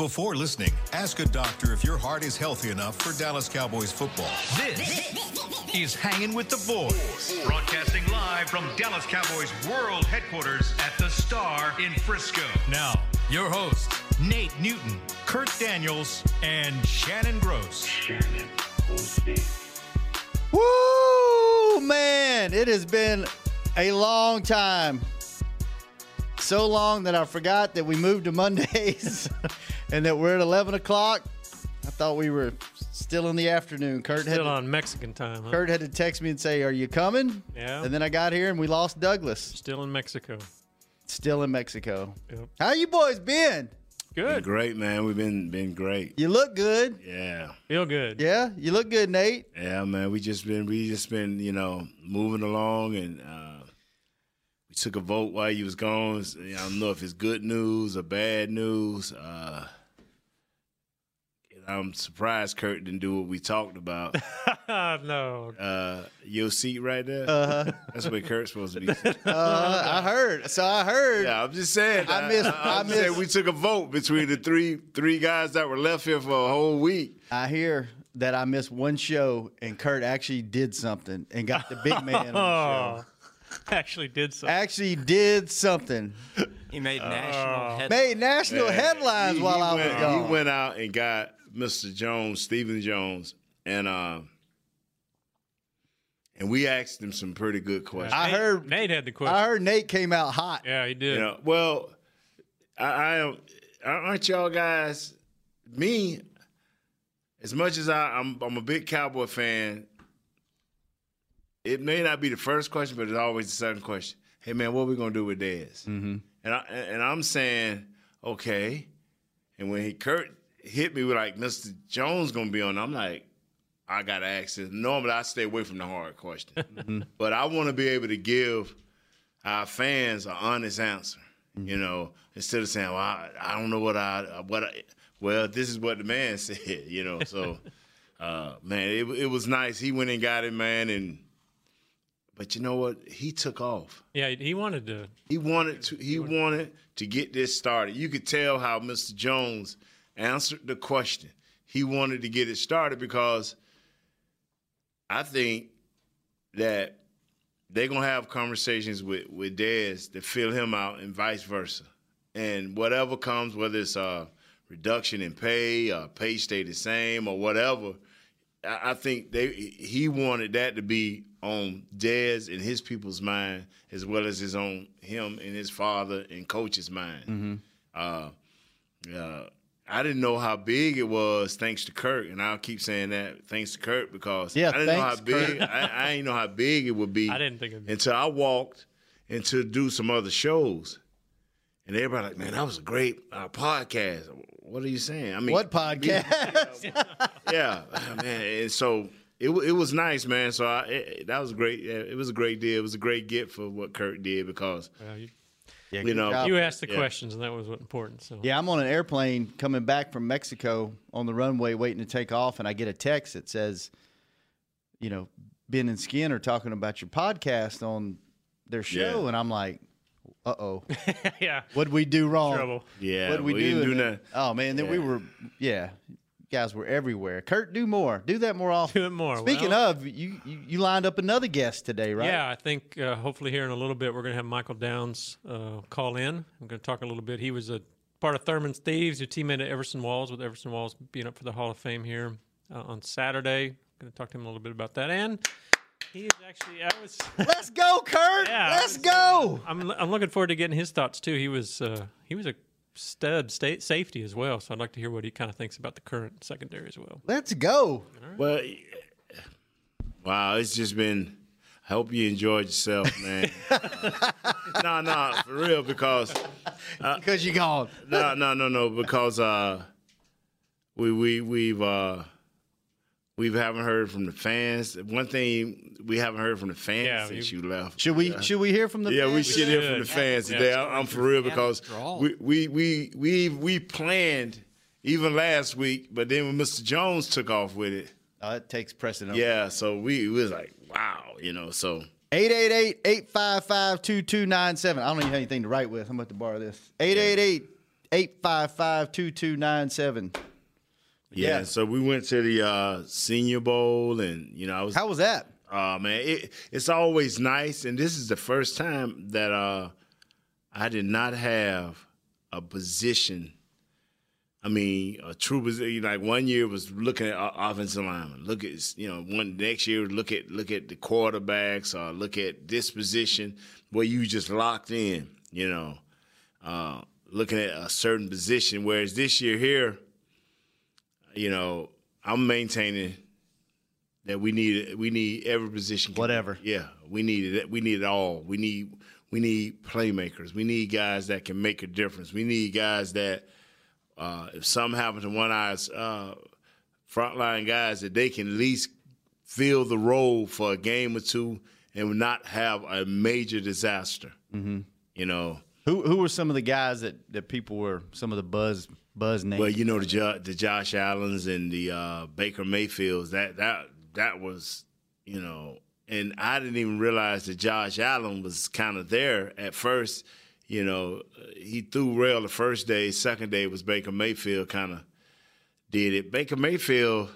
Before listening, ask a doctor if your heart is healthy enough for Dallas Cowboys football. This is Hanging with the Boys, broadcasting live from Dallas Cowboys World Headquarters at the Star in Frisco. Now, your hosts, Nate Newton, Kurt Daniels, and Shannon Gross. Shannon Woo, man! It has been a long time. So long that I forgot that we moved to Mondays and that we're at 11 o'clock. I thought we were still in the afternoon. Kurt had Still to, on Mexican time, huh? Kurt had to text me and say, "Are you coming?" Yeah. And then I got here and we lost Douglas. Still in Mexico. Still in Mexico. Yep. How you boys been? Been Good. great, man. We've been been great. You look good. Yeah, Feel good. Yeah, you look good, Nate. yeah, man. We just been we just been you know moving along, and uh, we took a vote while you was gone. I don't know if it's good news or bad news. Uh, I'm surprised Kurt didn't do what we talked about. no. Uh, your seat right there. Uh-huh. That's where Kurt's supposed to be. Uh, I heard. So I heard. Yeah, I'm just saying. I missed- I I'm missed- we took a vote between the three three guys that were left here for a whole week. I hear that I missed one show and Kurt actually did something and got the big man on the show. Actually did something. Actually did something. He made national headlines. Made national headlines He- while he I was went, gone. He went out and got Mr. Jones, Stephen Jones, and uh, and we asked him some pretty good questions. I Nate- heard- Nate had the question. I heard Nate came out hot. yeah, he did. you know, well, I, I am. Aren't y'all guys? Me, as much as I, I'm, I'm a big Cowboy fan. It may not be the first question, but it's always the second question. Hey man, what are we gonna do with Dez? Mm-hmm. And I, and I'm saying, okay. And when he Kurt hit me with like Mr. Jones gonna be on, I'm like, I gotta ask this. Normally I stay away from the hard question, but I want to be able to give our fans an honest answer. You know, instead of saying, "Well, I, I don't know what I what I." Well, this is what the man said. You know, so uh, man, it it was nice. He went and got it, man, and but you know what? He took off. Yeah, he- he wanted to. He wanted to. He wanted to get this started. You could tell how Mr. Jones answered the question. He wanted to get it started because I think that they're gonna have conversations with with Dez to fill him out, and vice versa. And whatever comes, whether it's a reduction in pay, or pay stay the same, or whatever, I I think they he wanted that to be on Dez and his people's mind as well as his own him and his father and coach's mind. Uh, uh, I didn't know how big it was thanks to Kurt, and I'll keep saying that thanks to Kurt because Yeah, I didn't know how thanks, big I, I didn't know how big it would be. I didn't think it'd be- until I walked and to do some other shows, and everybody like, man, that was a great uh, podcast. What are you saying? I mean, What podcast? yeah, man. And so it it was nice, man. So I, it, that was great. Yeah, It was a great deal. It was a great gift for what Kurt did because Well, you, Yeah, You know, job. you asked the Yeah. questions, and that was what important. So Yeah, I'm on an airplane coming back from Mexico on the runway waiting to take off, and I get a text that says, you know, Ben and Skin are talking about your podcast on their show, Yeah. and I'm like, uh oh, yeah, what'd we do wrong? trouble. yeah, What'd we, we do? didn't do then- Oh man, then we were, yeah, guys were everywhere. Kurt, do more, do that more often. Do it more. Speaking Well- of, you, you you lined up another guest today, right? Yeah, I think uh, hopefully here in a little bit we're going to have Michael Downs uh, call in. I'm going to talk a little bit. He was a part of Thurman's Thieves, who teammate at Everson Walls, with Everson Walls being up for the Hall of Fame here uh, on Saturday. going to talk to him a little bit about that. And he is actually, I was, Let's go, Kurt. Yeah, Let's was, go. I'm, I'm looking forward to getting his thoughts too. He was, uh, he was a stud state safety as well, so I'd like to hear what he kind of thinks about the current secondary as well. Let's go. Well, wow, it's just been. I hope you enjoyed yourself, man. no, no, for real, because Because you gone. no, no, no, no, because uh, we we we've uh, we haven't heard from the fans. One thing we haven't heard from the fans Yeah, since you- you left. Should we should we hear from the? Yeah, we fans? should hear from the fans Yeah. today. I- I'm for real because we we we we we planned even last week, but then when Mr. Jones took off with it, Oh, it takes precedent. yeah, so we, we was like, wow, you know, so 888-855-2297. I don't even have anything to write with. I'm about to borrow this. 855 2297. Yeah, Yeah. So we went to the uh, Senior Bowl, and you know, I was How was that? Uh, man, it, it's always nice, and this is the first time that uh, I did not have a position. I mean, a true position. Like one year was looking at offensive lineman. Look at you know one next year. Look at look at the quarterbacks. Or look at this position where you just locked in. You know, uh, looking at a certain position. Whereas this year here, you know, I'm maintaining that we need we need every position. Whatever. Yeah, we need it. We need it all. We need we need playmakers. We need guys that can make a difference. We need guys that uh, if something happens to one of our uh, frontline guys, that they can at least fill the role for a game or two and not have a major disaster. Mm-hmm. You know. Who who were some of the guys that, that people were some of the buzz buzz names? Well, you know the the Josh Allen's and the uh, Baker Mayfields. That that that was, you know, and I didn't even realize that Josh Allen was kind of there at first. You know, he threw well the first day. Second day was Baker Mayfield kind of did it. Baker Mayfield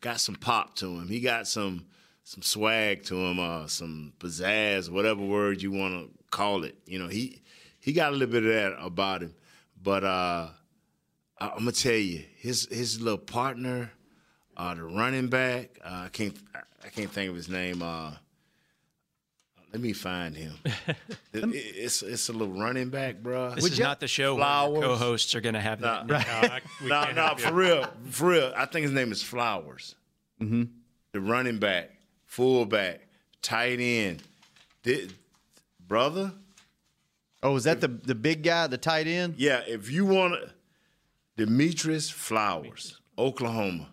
got some pop to him. He got some some swag to him, uh, some pizzazz, whatever word you want to call it. You know, he he got a little bit of that about him. But uh, I- I'm gonna tell you, his his little partner, uh, the running back, uh, I can't I can't think of his name. Uh, let me find him. It- it's it's a little running back, bro. This is not the show where Flowers. your co-hosts are going to have that. Nah. No, I, No, can't no, help you. for real, for real. I think his name is Flowers. Mm-hmm. The running back, fullback, tight end. Did, brother, oh, is that the the big guy, the tight end? yeah. If you want to, Demetrius Flowers, Oklahoma,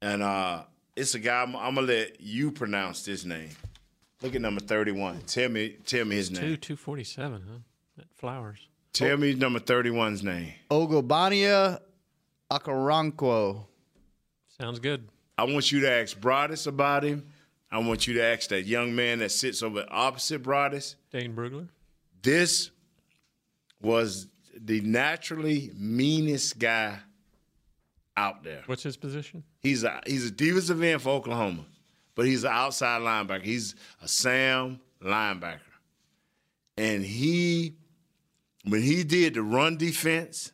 and uh, it's a guy. I'm, I'm gonna let you pronounce this name. Look at number thirty-one. Tell me, tell me his Two name. two forty seven, huh? At Flowers. Tell me number 31's name. Ogbonnia Okoronkwo. Sounds good. I want you to ask Broaddus about him. I want you to ask that young man that sits over opposite Broaddus. Dane Brugler. This was the naturally meanest guy out there. What's his position? He's a he's a defensive end for Oklahoma, but he's an outside linebacker. He's a Sam linebacker, and he when he did the run defense,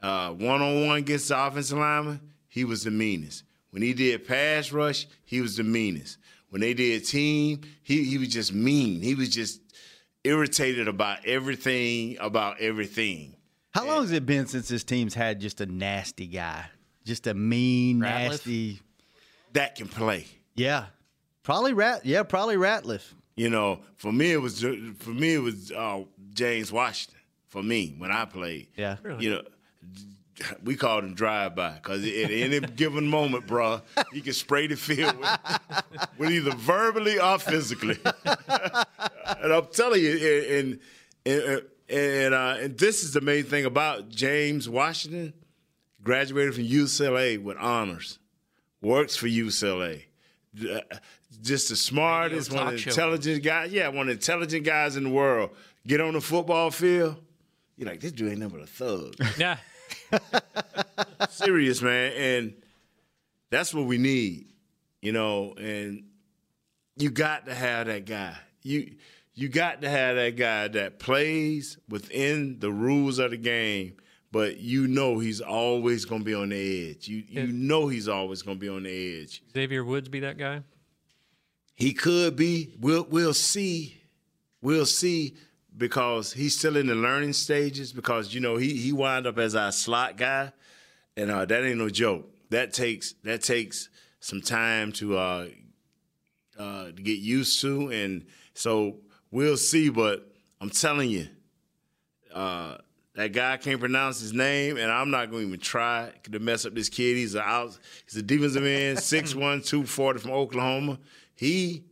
one on one against the offensive lineman, he was the meanest. When he did pass rush, he was the meanest. When they did team, he he was just mean. He was just irritated about everything about everything. How long has it been since this team's had just a nasty guy? Just a mean, Ratliff? nasty. That can play. Yeah. Probably Rat yeah, probably Ratliff. You know, for me it was for me it was uh, James Washington. For me, when I played, Yeah. you know, we called him drive by because at any given moment, bro, he could spray the field with, with either verbally or physically. and I'm telling you, and and and, uh, and this is the main thing about James Washington. Graduated from UCLA with honors, works for UCLA. Just the smartest, one of the intelligent guys. Yeah, one of the intelligent guys in the world. Get on the football field. You're like, this dude ain't nothing but a thug Yeah. serious, man, and that's what we need, you know. And you got to have that guy. You you got to have that guy that plays within the rules of the game, but you know he's always going to be on the edge. You you know he's always going to be on the edge. Xavier Woods be that guy? He could be. We'll we'll see. We'll see because he's still in the learning stages. Because you know he he wound up as our slot guy, and uh, that ain't no joke. That takes that takes some time to uh, uh, to get used to, and so we'll see. But I'm telling you, uh, that guy can't pronounce his name, and I'm not going to even try to mess up this kid. He's a out, he's a defensive end, 6'1", 240 from Oklahoma. He,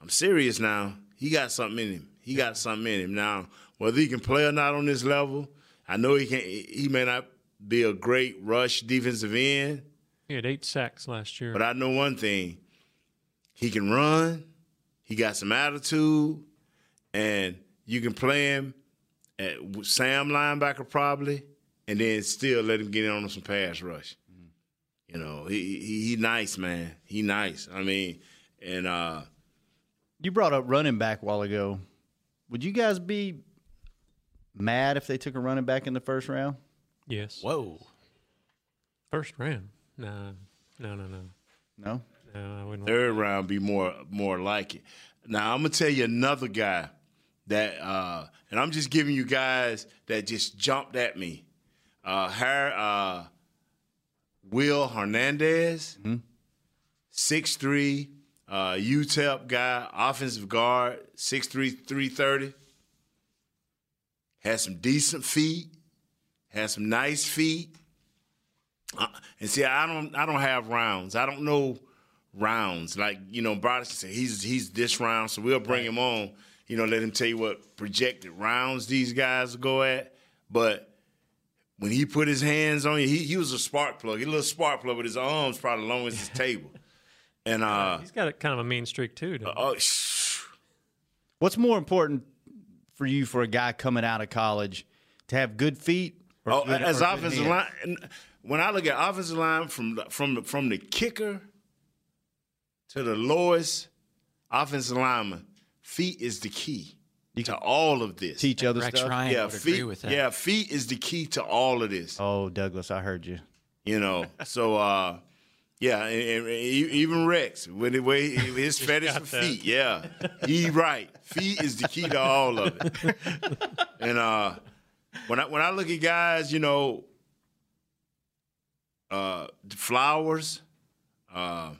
I'm serious now. He got something in him. He got something in him now. Whether he can play or not on this level, I know he can. He may not be a great rush defensive end, He had eight sacks last year. but I know one thing: he can run. He got some attitude, and you can play him at Sam linebacker probably, and then still let him get on some pass rush. You know, he, he he nice man. He nice. I mean, and uh, You brought up running back a while ago. Would you guys be mad if they took a running back in the first round? Yes. Whoa. First round. No, no, no, no. No. No, I wouldn't. third round be more more like it. Now I'm gonna tell you another guy that, uh, and I'm just giving you guys that just jumped at me. Uh, Har- uh, Will Hernandez, six three, uh, UTEP guy, offensive guard, 6'3", 330. Has some decent feet, has some nice feet. Uh, and see, I don't, I don't have rounds. I don't know rounds. Like you know, Broderick said he's he's this round, so we'll bring him on. You know, let him tell you what projected rounds these guys go at. But when he put his hands on you, he, he was a spark plug. He a little spark plug, but his arms probably as long as his table. And uh, He's got a kind of a mean streak too. doesn't he? oh. What's more important for you for a guy coming out of college to have good feet? Or Oh, good, as or offensive hands? line, when I look at offensive line from the, from the, from the kicker to the lowest offensive lineman, feet is the key to all of this. teach other Rex stuff. Ryan yeah, would feet. agree with that. Yeah, feet is the key to all of this. Oh, Douglas, I heard you. You know, so uh, yeah, and, and e- even Rex with the way his fetish for feet. Yeah, he right. Feet is the key to all of it. And uh, when I when I look at guys, you know, uh, Flowers, uh,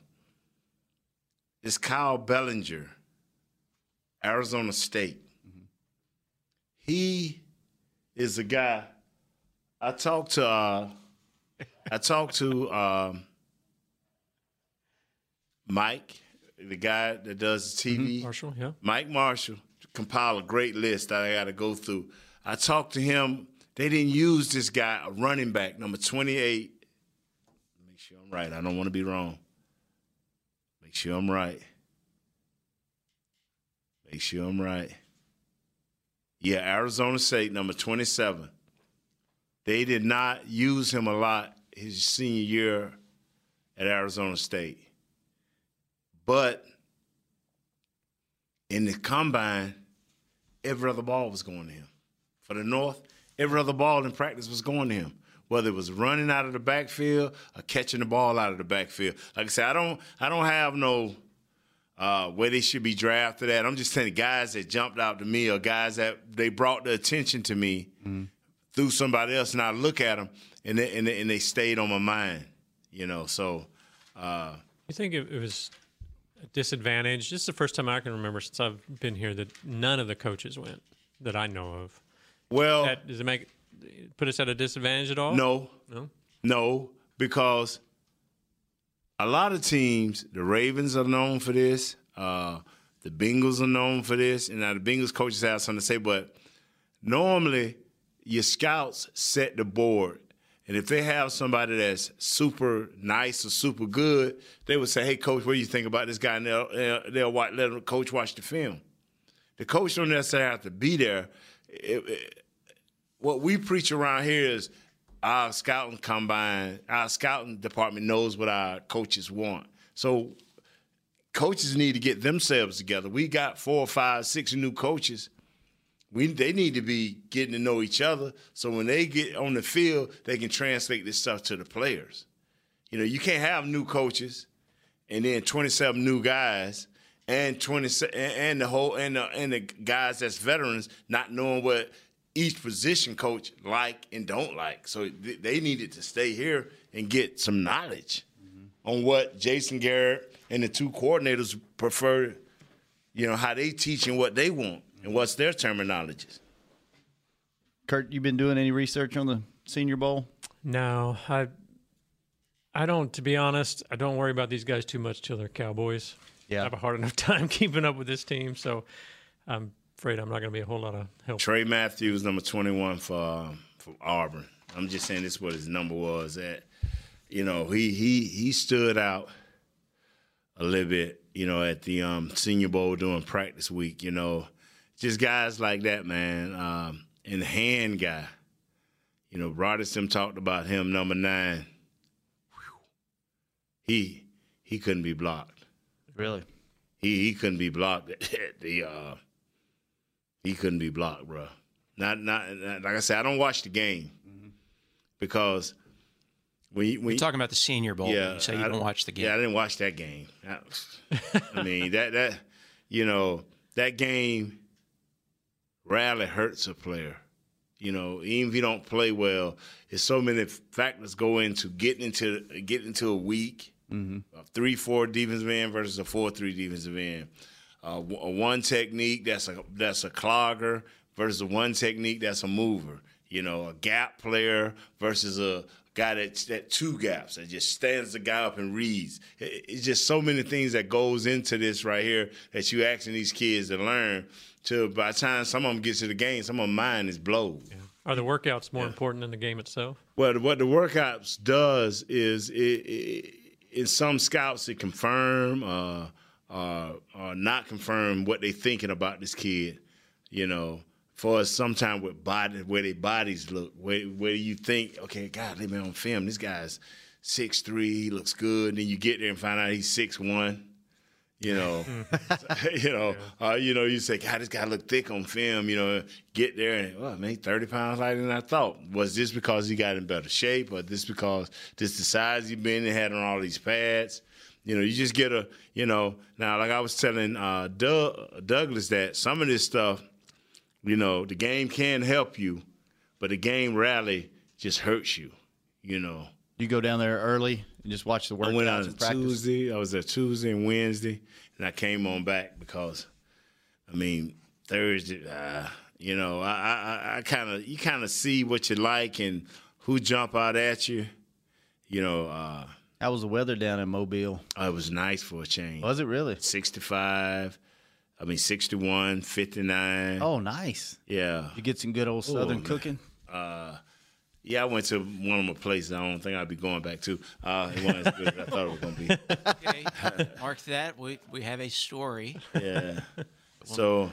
it's Kyle Bellinger, Arizona State. He is a guy. I talked to. Uh, I talked to um, Mike, the guy that does the TV. Marshall, yeah. Mike Marshall compiled a great list that I got to go through. I talked to him. They didn't use this guy, a running back, number 28. Make sure I'm right. I don't want to be wrong. Make sure I'm right. Make sure I'm right. Yeah, Arizona State, number 27. They did not use him a lot his senior year at Arizona State. But in the combine, every other ball was going to him. For the North, every other ball in practice was going to him. Whether it was running out of the backfield or catching the ball out of the backfield. Like I said, I don't I don't have no uh, where they should be drafted at. I'm just saying guys that jumped out to me or guys that they brought the attention to me through somebody else, and I look at them and they, and they, and they stayed on my mind. You know, so uh, You think it, it was a disadvantage? This is the first time I can remember since I've been here that none of the coaches went that I know of. well, That, does it make put us at a disadvantage at all? no, No. No, because a lot of teams, the Ravens are known for this. Uh, the Bengals are known for this, and now the Bengals coaches have something to say. But normally, your scouts set the board, and if they have somebody that's super nice or super good, they would say, "Hey, coach, what do you think about this guy?" And they'll, they'll, they'll watch, let the coach watch the film. The coach don't necessarily have to be there. It- it- what we preach around here is our scouting combine, our scouting department knows what our coaches want. So coaches need to get themselves together. We got four, five, six new coaches. We they need to be getting to know each other. So when they get on the field, they can translate this stuff to the players. You know, you can't have new coaches and then 27 new guys and 20 and- the whole and the, and the guys that's veterans not knowing what each position coach like and don't like. So th- they needed to stay here and get some knowledge mm-hmm. on what Jason Garrett and the two coordinators prefer, you know, how they teach and what they want and what's their terminologies. Kurt, you been doing any research on the Senior Bowl? No, I I don't. To be honest, I don't worry about these guys too much till they're Cowboys. Yeah. I have a hard enough time keeping up with this team, so I'm afraid I'm not going to be a whole lot of help. Trey Matthews, number 21 for um, for Auburn. I'm just saying this is what his number was at. You know, he he he stood out a little bit, you know, at the um, Senior Bowl during practice week, you know. Just guys like that, man. Um, and the hand guy. You know, Rodderson talked about him, number nine. Whew. He he couldn't be blocked. Really? He he couldn't be blocked. At the uh, he couldn't be blocked, bro. Not, not not like I said. I don't watch the game because when you, when We're talking about the Senior Bowl. yeah, you say you I- don't watch the game. Yeah, I didn't watch that game. I, I mean that that you know that game rarely hurts a player. You know, even if you don't play well, there's so many factors go into getting into getting into a week. Mm-hmm. A three four defensive end versus a four three defensive end. Uh, w- a one technique that's a that's a clogger versus a one technique that's a mover. You know, a gap player versus a guy that that two gaps that just stands the guy up and reads. It- It's just so many things that goes into this right here that you asking these kids to learn. To by the time some of them get to the game, some of them mind is blown. Are the workouts more important than the game itself? Well, what the workouts does is it, it, in some scouts it confirm uh, uh, or not confirm what they thinking about this kid. You know, for us sometime with body where their bodies look, where where you think, okay, God, they been on film. This guy's six three, he looks good. And then you get there and find out he's six one. You know, you know, uh, you know. You say, God, this guy look thick on film. You know, get there and, oh man, thirty pounds lighter than I thought. Was this because he got in better shape, or this because this the size he been and had on all these pads? You know, you just get a, you know. Now, like I was telling uh, Doug, Douglas, that some of this stuff, you know, the game can help you, but the game rally just hurts you. You know. You go down there early and just watch the I went out on. Tuesday. I was there Tuesday and Wednesday, and I came on back because, I mean, Thursday. Uh, you know, I I, I kind of you kind of see what you like and who jump out at you. You know, uh, How was the weather down in Mobile? it was nice for a change. Was it really? 65, I mean 61, 59. Oh, nice. yeah. You get some good old Southern man. cooking. Yeah, I went to one of my places. I don't think I'd be going back to. Uh, it wasn't as good as I thought it was going to be. Okay. Mark that. We we have a story. Yeah. So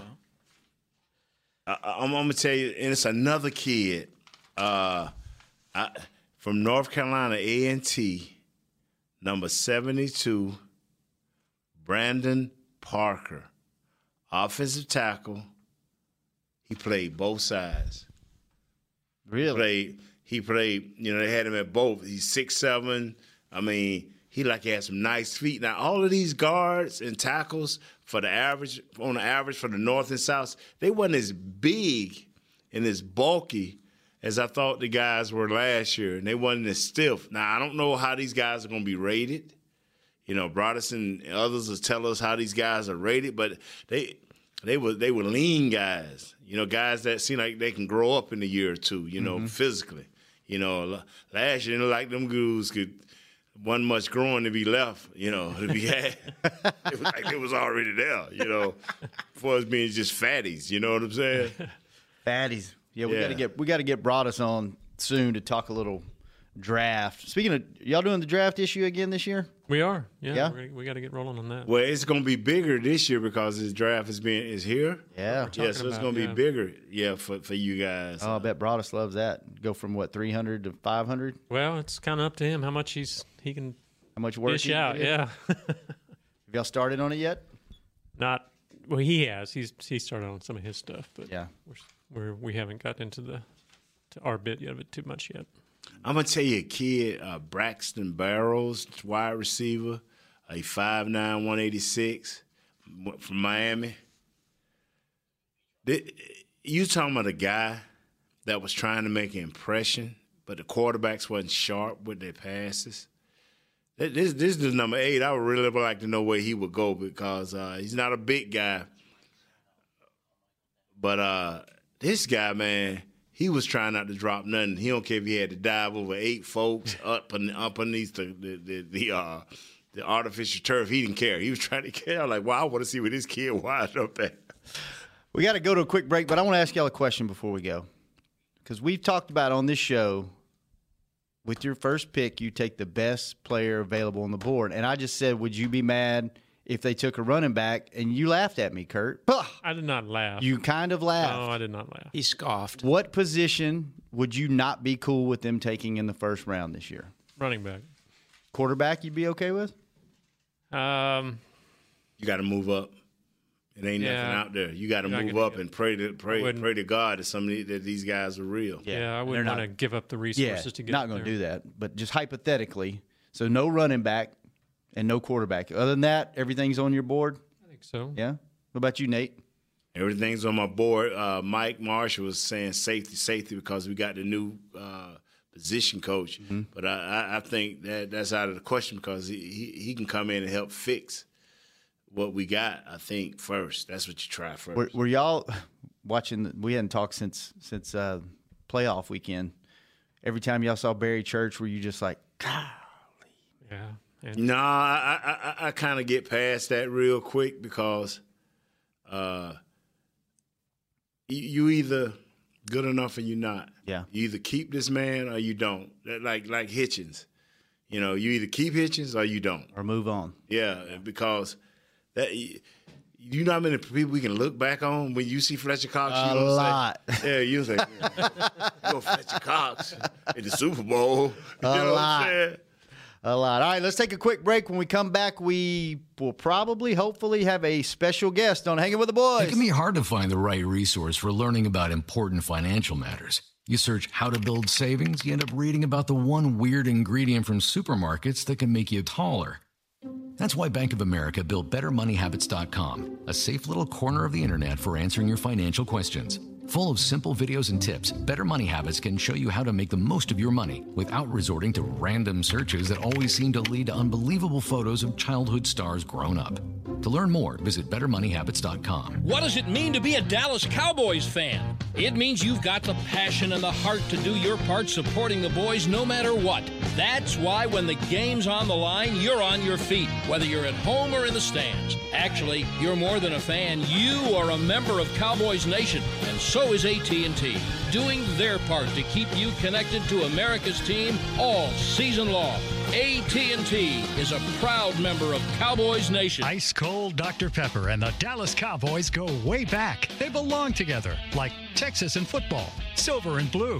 I, I'm, I'm gonna tell you, and it's another kid uh, I, from North Carolina A and T, number 72, Brandon Parker, offensive tackle. He played both sides Really? played. He played. You know, they had him at both. He's six seven. I mean, he like he had some nice feet. Now, all of these guards and tackles for the average, on the average for the North and South, they wasn't as big and as bulky as I thought the guys were last year, and they wasn't as stiff. Now, I don't know how these guys are going to be rated. You know, Broderson and others will tell us how these guys are rated, but they they were they were lean guys. You know, guys that seem like they can grow up in a year or two. You know, mm-hmm. physically. You know, l- last year, like them dudes could wasn't much growing to be left. You know, to be had. it was like it was already there. You know, for us being just fatties. You know what I'm saying? Fatties. Yeah, we Yeah. got to get we got to get Broaddus on soon to talk a little draft. Speaking of, y'all doing the draft issue again this year? We are. Yeah. Yeah? we're- we got to get rolling on that. Well, it's going to be bigger this year because this draft is being is here. Yeah. Yeah, so it's going to yeah. be bigger. Yeah, for for you guys. Oh, I bet Broaddus loves that. Go from what three hundred to five hundred. Well, it's kind of up to him how much he's he can How much work? dish he out. Yeah. Have y'all started on it yet? Not well. He has. He's he started on some of his stuff, but Yeah. we're, we're we haven't got into the our bit yet of it too much yet. I'm gonna tell you a kid, uh, Braxton Berrios, wide receiver, a five nine, one eighty six, from Miami. You talking about a guy that was trying to make an impression, but the quarterbacks wasn't sharp with their passes. This this is number eight. I would really like to know where he would go because uh, he's not a big guy, but uh, this guy, man, he was trying not to drop nothing. He don't care if he had to dive over eight folks up and up underneath the the the, the uh the artificial turf. He didn't care. He was trying to care. I'm like, wow, I want to see where this kid wind up at. We got to go to a quick break, but I want to ask y'all a question before we go. Because we've talked about on this show, with your first pick, you take the best player available on the board. And I just said, would you be mad if they took a running back, and you laughed at me, Kurt. Bah! I did not laugh. You kind of laughed. no, I did not laugh. He scoffed. What position would you not be cool with them taking in the first round this year? Running back. Quarterback, you'd be okay with? Um, You got to move up. It ain't Yeah. nothing out there. You got to You're move up and pray to pray pray to God that some that these guys are real. yeah, I wouldn't not- want to give up the Yeah, resources to get not going there. to do that. But just hypothetically, so no running back and no quarterback. Other than that, everything's on your board. I think so. Yeah. What about you, Nate? Everything's on my board. Uh, Mike Marshall was saying safety, safety because we got the new uh, position coach. Mm-hmm. But I, I, I think that that's out of the question because he, he, he can come in and help fix what we got. I think first. That's what you try first. Were, were y'all watching? The, we hadn't talked since since uh, playoff weekend. Every time y'all saw Barry Church, were you just like, God? Yeah. And No, I I, I, I kind of get past that real quick because uh, you, you either good enough or you're not. Yeah. You either keep this man or you don't. That- Like like Hitchens, you know, you either keep Hitchens or you don't. or move on? Yeah, because that you know how many people we can look back on when you see Fletcher Cox. A you gonna lot. Say, yeah, you say, yeah, go Fletcher Cox in the Super Bowl. You A know what lot. A lot. All right, let's take a quick break. When we come back, we will probably, hopefully, have a special guest on Hanging with the Boys. It can be hard to find the right resource for learning about important financial matters. You search how to build savings, you end up reading about the one weird ingredient from supermarkets that can make you taller. That's why Bank of America built BetterMoneyHabits.com, a safe little corner of the internet for answering your financial questions. Full of simple videos and tips, Better Money Habits can show you how to make the most of your money without resorting to random searches that always seem to lead to unbelievable photos of childhood stars grown up. To learn more, visit BetterMoneyHabits.com. What does it mean to be a Dallas Cowboys fan? It means you've got the passion and the heart to do your part supporting the boys no matter what. That's why when the game's on the line, you're on your feet, whether you're at home or in the stands. Actually, you're more than a fan. You are a member of Cowboys Nation, and is AT&T, doing their part to keep you connected to America's team all season long. AT&T is a proud member of Cowboys Nation. Ice cold Dr. Pepper and the Dallas Cowboys go way back. They belong together, like Texas and football, silver and blue,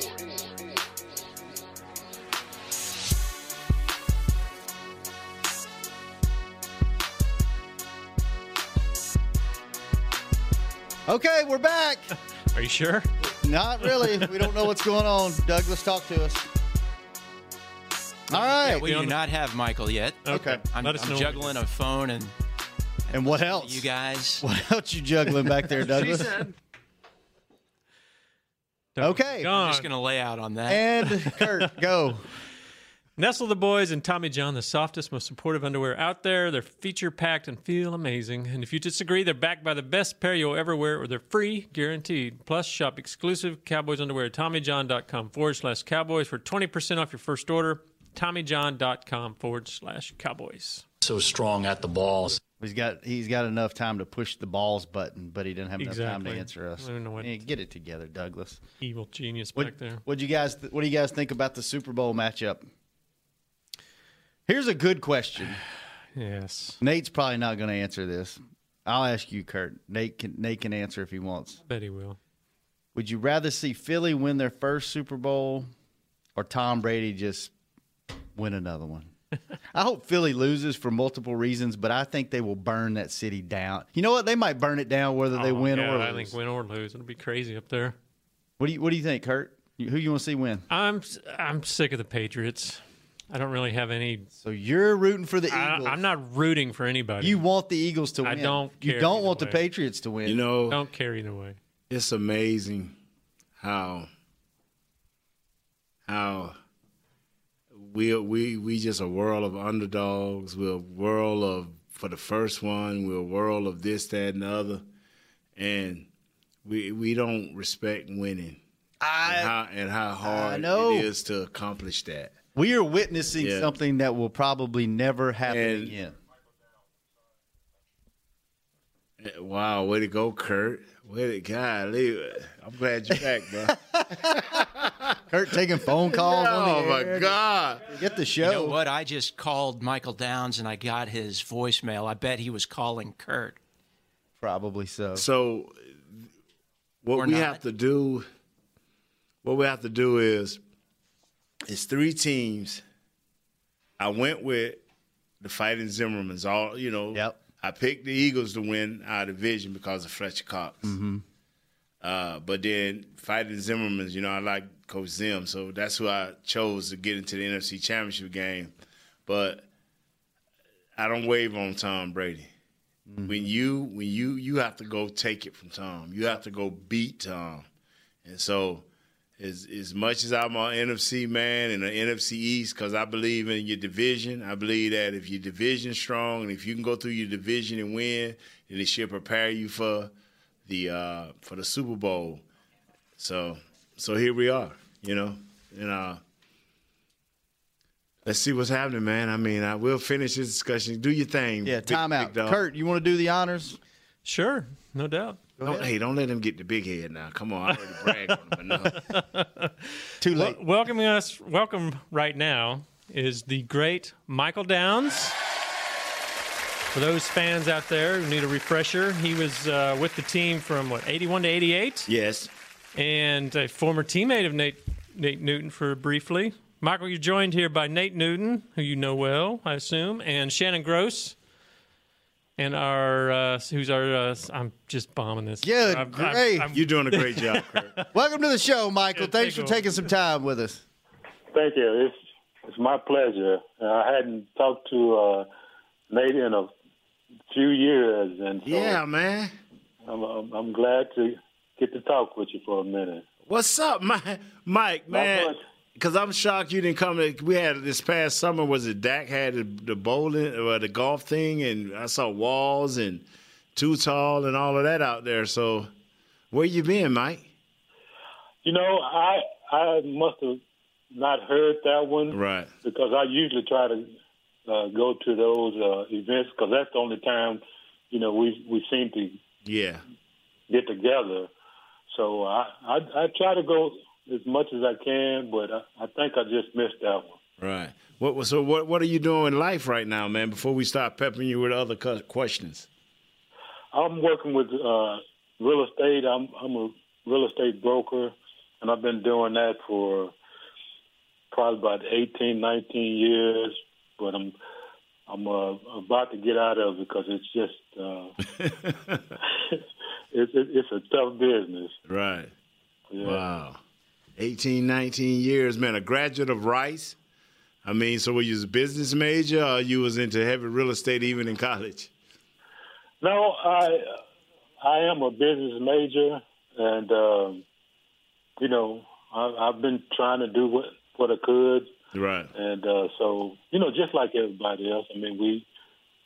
Okay, we're back. Are you sure? Not really. we don't know what's going on. Douglas, talk to us. All right. We do not have Michael yet. Okay. I'm, Let us I'm know juggling a phone and And what else? you guys. What else you juggling back there, Douglas? Okay. I'm just going to lay out on that. And Kurt, go. Nestle the Boys and Tommy John, the softest, most supportive underwear out there. They're feature packed and feel amazing. And if you disagree, they're backed by the best pair you'll ever wear, or they're free, guaranteed. Plus, shop exclusive Cowboys underwear at TommyJohn.com forward slash Cowboys for 20% off your first order. TommyJohn.com forward slash Cowboys. so strong at the balls. He's got he's got enough time to push the balls button, but he didn't have enough time to answer us. I know what- Yeah, get it together, Douglas. Evil genius What, back there. What you guys? Th- what do you guys think about the Super Bowl matchup? Here's a good question. Yes. Nate's probably not going to answer this. I'll ask you, Kurt. Nate can Nate can answer if he wants. I Bet he will. Would you rather see Philly win their first Super Bowl or Tom Brady just win another one? I hope Philly loses for multiple reasons, but I think they will burn that city down. You know what? They might burn it down whether they Oh, win or lose. I think win or lose, it'll be crazy up there. What do you What do you think, Kurt? Who you want to see win? I'm I'm sick of the Patriots. I don't really have any. So you're rooting for the I, Eagles. I'm not rooting for anybody. You want the Eagles to win. I don't You don't either want the. Patriots to win. You know, don't care either way. it's amazing how how we we we just a world of underdogs. We're a world of for the first one. We're a world of this, that, and the other, and we we don't respect winning. I and how, and how hard know. it is to accomplish that. We are witnessing Yeah. something that will probably never happen And- again. Eh, wow, way to go, Kurt. Way to golly. I'm glad you're back, bro. Kurt taking phone calls. on the oh my. God. Get the show. You know what? I just called Michael Downs and I got his voicemail. I bet he was calling Kurt. Probably so. So what Or we not. have to do what we have to do is it's three teams. I went with the fighting Zimmermans. All you know. Yep. I picked the Eagles to win our division because of Fletcher Cox. Mm-hmm. Uh, but then fighting Zimmermans, you know, I like Coach Zim, so that's who I chose to get into the NFC Championship game. But I don't wave on Tom Brady. When you when you you have to go take it from Tom, you have to go beat Tom, and so as as much as I'm an NFC man and an NFC East, because I believe in your division. I believe that if your division strong and if you can go through your division and win, then it should prepare you for the uh, for the Super Bowl. So so here we are, you know, and uh, let's see what's happening, man. I mean, I will finish this discussion. Do your thing. Yeah, big- timeout. big. Kurt, you want to do the honors? Sure, no doubt. Don't, hey, don't let him get the big head now. Come on, I already bragged on him enough. Too Wel- late. welcoming us, welcome right now is the great Michael Downs. For those fans out there who need a refresher, he was uh, with the team from what 81 to 88, Yes. and a former teammate of Nate Nate Newton for briefly. Michael, you're joined here by Nate Newton, who you know well, I assume, and Shannon Gross. And our, uh, who's our, uh, I'm just bombing this. Good I'm- I'm- great. I'm- You're doing a great job, Kurt. Welcome to the show, Michael. Yeah, Thanks for over. taking some time with us. Thank you. It's it's my pleasure. Uh, I hadn't talked to uh, Nate in a few years, and so Yeah, man. I'm, I'm, I'm glad to get to talk with you for a minute. What's up, Mike? Mike, Not man. Because I'm shocked you didn't come. To, we had this past summer. Was it Dak had the, the bowling or the golf thing, and I saw walls and too tall and all of that out there. So, where you been, Mike? You know, I I must have not heard that one Right. because I usually try to uh, go to those uh, events because that's the only time you know we we seem to Yeah. get together. So I, I I try to go as much as I can, but I, I think I just missed that one. Right. What so? What What are you doing in life right now, man? Before we start peppering you with other questions. I'm working with uh, real estate. I'm I'm a real estate broker, and I've been doing that for probably about 18, 19 years. But I'm I'm uh, about to get out of it because it's just uh, it's it, it's a tough business. Right. Yeah. Wow. 18, 19 years, man. A graduate of Rice. I mean, so were you a business major or you was into heavy real estate even in college? No, I I am a business major, and um, you know I, I've been trying to do what what I could, Right. and uh, so you know just like everybody else. I mean we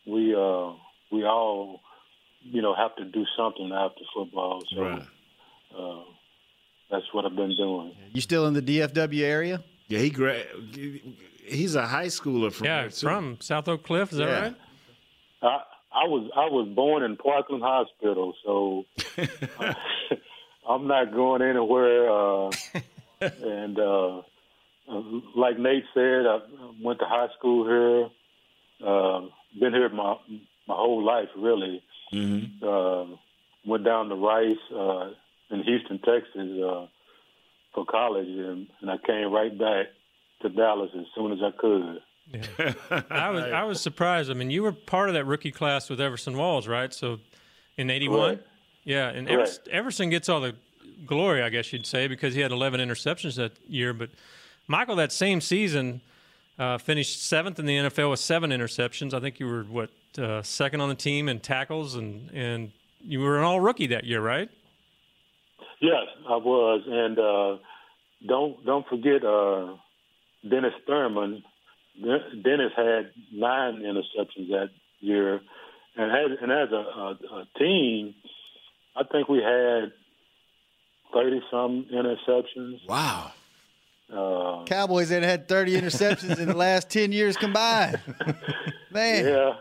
we uh, we all you know have to do something after football. So Right. uh, that's what I've been doing. You still in the DFW area? Yeah, he gra- he's a high schooler from yeah, there, from South Oak Cliff, is that Yeah. right? I I was I was born in Parkland Hospital, so I'm not going anywhere. Uh, and uh, like Nate said, I went to high school here. Uh, been here my my whole life, really. Mm-hmm. Uh, went down to Rice uh, in Houston, Texas, uh, for college, and, and I came right back to Dallas as soon as I could. Yeah. I was I was surprised. I mean, you were part of that rookie class with Everson Walls, right? So in '81, yeah, and Everson, Everson gets all the glory, I guess you'd say, because he had 11 interceptions that year. But Michael, that same season, uh, finished seventh in the NFL with seven interceptions. I think you were what uh, second on the team in tackles, and and you were an All Rookie that year, right? Yes, I was, and uh, don't don't forget uh, Dennis Thurman. Dennis had nine interceptions that year, and as, and as a, a, a team, I think we had thirty some interceptions. Wow. Uh, Cowboys that had 30 interceptions in the last 10 years combined. Man. Yeah.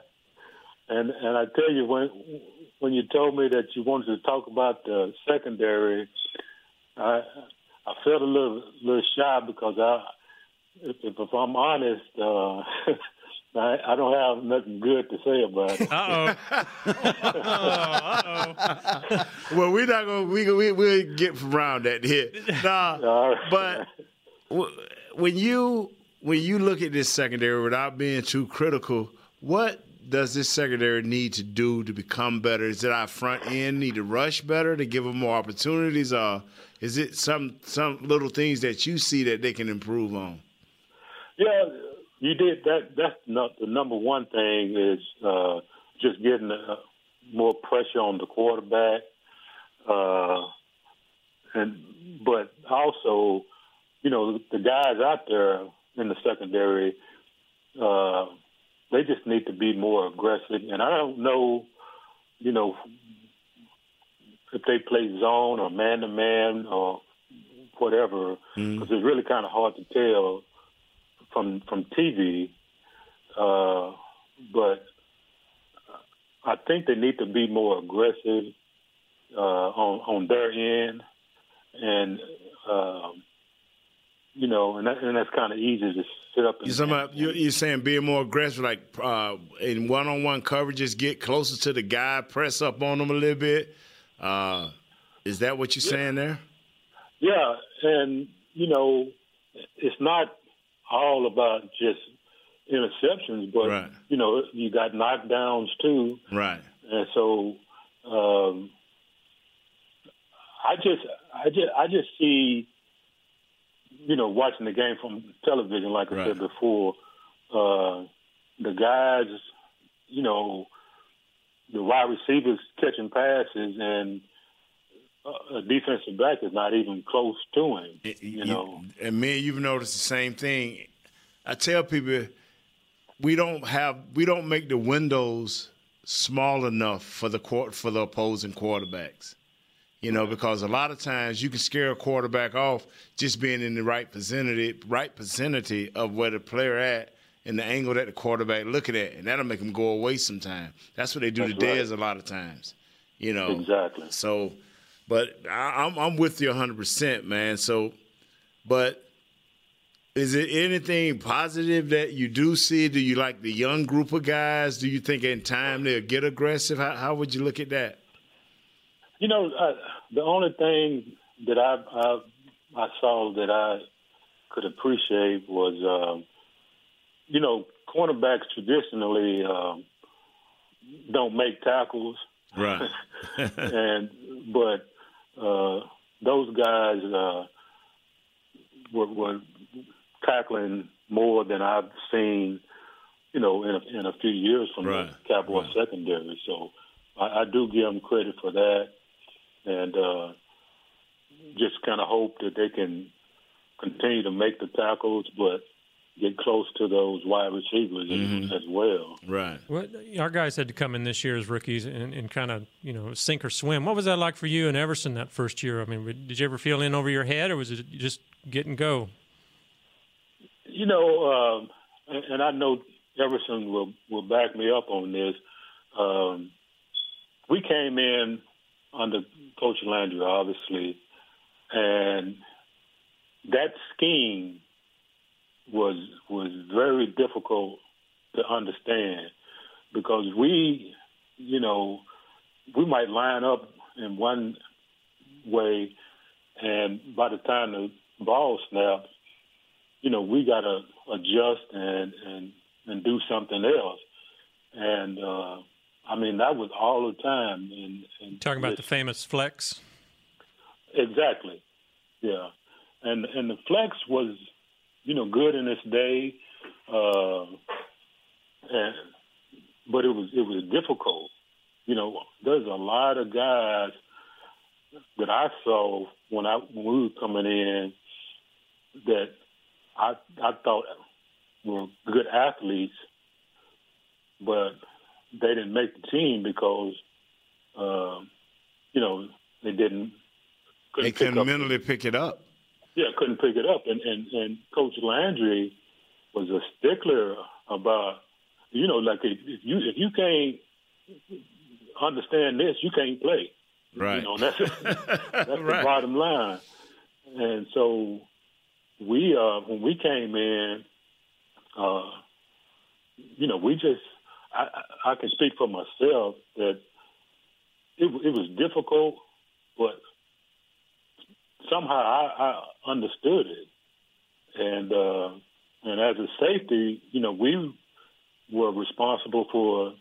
And and I tell you when when you told me that you wanted to talk about the secondary, I I felt a little little shy because I if, if I'm honest, uh, I, I don't have nothing good to say about it. Uh oh. well, we're not gonna we we we'll get around that here. Nah, but when you when you look at this secondary without being too critical, what does this secondary need to do to become better? Is it our front end need to rush better to give them more opportunities, or is it some some little things that you see that they can improve on? Yeah, you did that. That's not the number one thing is uh, just getting uh, more pressure on the quarterback, uh, and but also, you know, the guys out there in the secondary, uh, they just need to be more aggressive. And I don't know, you know, if they play zone or man to man or whatever, because it's really kind of hard to tell from from TV. Uh, but I think they need to be more aggressive uh, on on their end, and um, you know, and, that, and that's kind of easy to sit up. And, You're, about, you're, you're saying being more aggressive, like uh, in one-on-one coverages, get closer to the guy, press up on them a little bit. Uh, is that what you're saying there? Yeah, and you know, it's not all about just interceptions, but Right. you know, you got knockdowns too. Right. And so um, I just I just I just see you know watching the game from television like I said before uh, the guys you know the wide receivers catching passes and uh, a defensive back is not even close to him you know and me, you've noticed the same thing. I tell people we don't have we don't make the windows small enough for the court for the opposing quarterbacks. You know, because a lot of times you can scare a quarterback off just being in the right vicinity, right vicinity of where the player at and the angle that the quarterback looking at, and that'll make them go away sometime. That's what they do That's to right. Dez a lot of times. You know, Exactly. So, but I, I'm I'm with you 100, percent man. So, but is it anything positive that you do see? Do you like the young group of guys? Do you think in time they'll get aggressive? How, how would you look at that? You know, uh, the only thing that I, I I saw that I could appreciate was, um, you know, cornerbacks traditionally um, don't make tackles, Right. and but uh, those guys uh, were, were tackling more than I've seen, you know, in a, in a few years from Right. the Cowboy secondary. So I, I do give them credit for that, and uh, just kind of hope that they can continue to make the tackles, but get close to those wide receivers as- as well. Right. What our guys had to come in this year as rookies and, and kind of you know sink or swim. What was that like for you and Everson that first year? I mean, did you ever feel in over your head, or was it just get and go? You know, um, and, and I know Everson will will back me up on this. Um, we came in under Coach Landry, obviously, and that scheme was was very difficult to understand because we, you know, we might line up in one way, and by the time the ball snaps, you know, we got to adjust and and and do something else. And uh, I mean, that was all the time. And, and Talking about the famous flex. Exactly. Yeah. And and the flex was, you know, good in its day, uh, and but it was it was difficult. You know, there's a lot of guys that I saw when I when we were coming in that I I thought were good athletes, but they didn't make the team because, uh, you know, they didn't. They couldn't up- mentally pick it up. yeah, couldn't pick it up. And, and, and Coach Landry was a stickler about, you know, like if, you if you can't understand this, you can't play. Right. You know, that's that's the bottom line. And so we uh when we came in, uh, you know, we just I, I can speak for myself that it it was difficult, but somehow I, I understood it. And uh, and as a safety, you know, we were responsible for